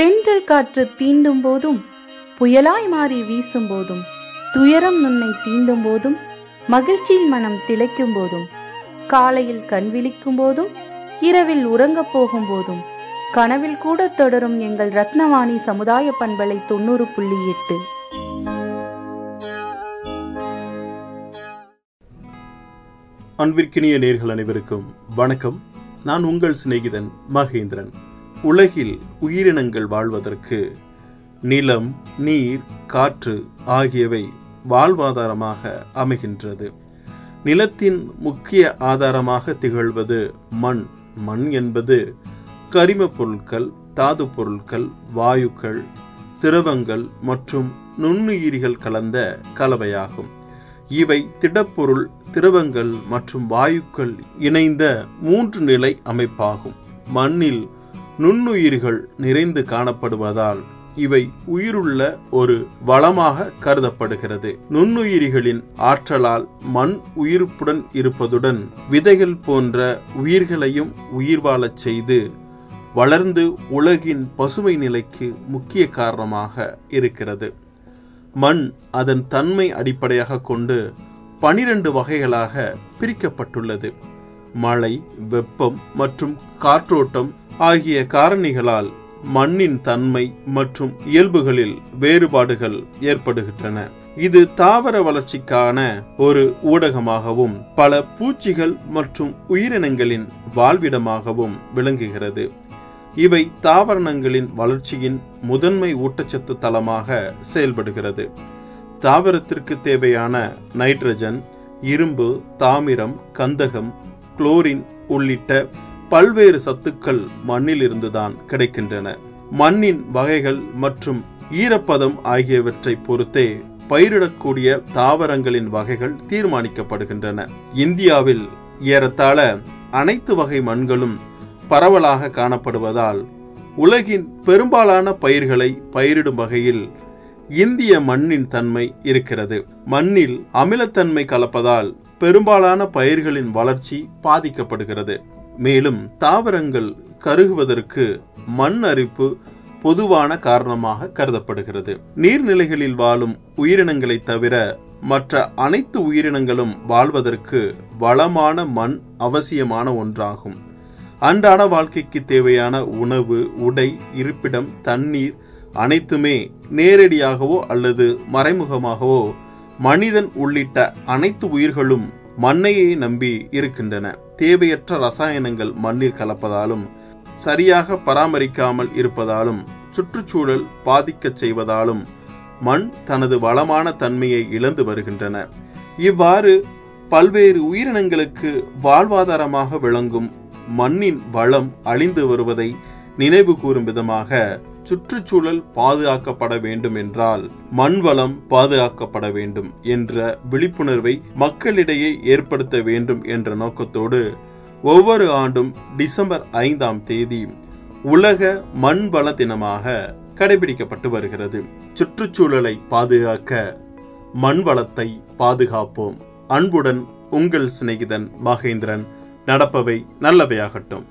தென்றல் காற்று தீண்டும் போதும் புயலாய் மாறி வீசும் போதும் துயரம் உன்னை தீண்டும் போதும் மகிழ்ச்சியில் மனம் திளைக்கும் போதும் காலையில் கண் விழிக்கும் போதும் இரவில் உறங்கப் போகும் போதும் கனவில் கூட தொடரும் எங்கள் ரத்னவாணி சமுதாய பண்பலை தொண்ணூறு புள்ளி எட்டு. அன்பிற்கினிய நேர்கள் அனைவருக்கும் வணக்கம். நான் உங்கள் சிநேகிதன் மகேந்திரன். உலகில் உயிரினங்கள் வாழ்வதற்கு நிலம் நீர் காற்று ஆகியவை வாழ்வாதாரமாக அமைகின்றது. நிலத்தின் முக்கிய ஆதாரமாக திகழ்வது மண். மண் என்பது கரிமப் பொருட்கள் தாது பொருட்கள் வாயுக்கள் திரவங்கள் மற்றும் நுண்ணுயிரிகள் கலந்த கலவையாகும். இவை திடப்பொருள் திரவங்கள் மற்றும் வாயுக்கள் இணைந்த மூன்று நிலை அமைப்பாகும். மண்ணில் நுண்ணுயிர்கள் நிறைந்து காணப்படுவதால் இவை உயிருள்ள ஒரு வளமாக கருதப்படுகிறது. நுண்ணுயிரிகளின் ஆற்றலால் மண் உயிர்ப்புடன் இருப்பதுடன் விதைகள் போன்ற உயிர்களையும் உயிர் வாழச் செய்து வளர்ந்து உலகின் பசுமை நிலைக்கு முக்கிய காரணமாக இருக்கிறது. மண் அதன் தன்மை அடிப்படையாக கொண்டு பனிரெண்டு வகைகளாக பிரிக்கப்பட்டுள்ளது. மழை வெப்பம் மற்றும் காற்றோட்டம் ஆகிய காரணிகளால் மண்ணின் தன்மை மற்றும் இயல்புகளில் வேறுபாடுகள் ஏற்படுகின்றன. இது தாவர வளர்ச்சிக்கான ஒரு ஊடகமாகவும் பல பூச்சிகள் மற்றும் உயிரினங்களின் வாழ்விடமாகவும் விளங்குகிறது. இவை தாவரணங்களின் வளர்ச்சியின் முதன்மை ஊட்டச்சத்து தளமாக செயல்படுகிறது. தாவரத்திற்கு தேவையான நைட்ரஜன் இரும்பு தாமிரம் கந்தகம் குளோரின் உள்ளிட்ட பல்வேறு சத்துக்கள் மண்ணில் இருந்துதான் கிடைக்கின்றன. மண்ணின் வகைகள் மற்றும் ஈரப்பதம் ஆகியவற்றை பொறுத்தே பயிரிடக்கூடிய தாவரங்களின் வகைகள் தீர்மானிக்கப்படுகின்றன. இந்தியாவில் ஏறத்தாழ அனைத்து வகை மண்களும் பரவலாக காணப்படுவதால் உலகின் பெரும்பாலான பயிர்களை பயிரிடும் வகையில் இந்திய மண்ணின் தன்மை இருக்கிறது. மண்ணில் அமிலத்தன்மை கலப்பதால் பெரும்பாலான பயிர்களின் வளர்ச்சி பாதிக்கப்படுகிறது. மேலும் தாவரங்கள் கருகுவதற்கு மண் அரிப்பு பொதுவான காரணமாக கருதப்படுகிறது. நீர்நிலைகளில் வாழும் உயிரினங்களை தவிர மற்ற அனைத்து உயிரினங்களும் வாழ்வதற்கு வளமான மண் அவசியமான ஒன்றாகும். அன்றாட வாழ்க்கைக்கு தேவையான உணவு உடை இருப்பிடம் தண்ணீர் அனைத்துமே நேரடியாகவோ அல்லது மறைமுகமாகவோ மனிதன் உள்ளிட்ட அனைத்து உயிர்களும் மண்ணையே நம்பி இருக்கின்றன. தேவையற்ற ரசாயனங்கள் மண்ணில் கலப்பதாலும் சரியாக பராமரிக்காமல் இருப்பதாலும் சுற்றுச்சூழல் பாதிக்கச் செய்வதாலும் மண் தனது வளமான தன்மையை இழந்து வருகின்றன. இவ்வாறு பல்வேறு உயிரினங்களுக்கு வாழ்வாதாரமாக விளங்கும் மண்ணின் வளம் அழிந்து வருவதை நினைவு கூறும் விதமாக சுற்றுச்சூழல் பாதுகாக்கப்பட வேண்டும் என்றால் மண் வளம் பாதுகாக்கப்பட வேண்டும் என்ற விழிப்புணர்வை மக்களிடையே ஏற்படுத்த வேண்டும் என்ற நோக்கத்தோடு ஒவ்வொரு ஆண்டும் டிசம்பர் ஐந்தாம் தேதி உலக மண் வள தினமாக கடைபிடிக்கப்பட்டு வருகிறது. சுற்றுச்சூழலை பாதுகாக்க மண் வளத்தை பாதுகாப்போம். அன்புடன் உங்கள் சிநேகிதன் மகேந்திரன். நடப்பவை நல்லவையாகட்டும்.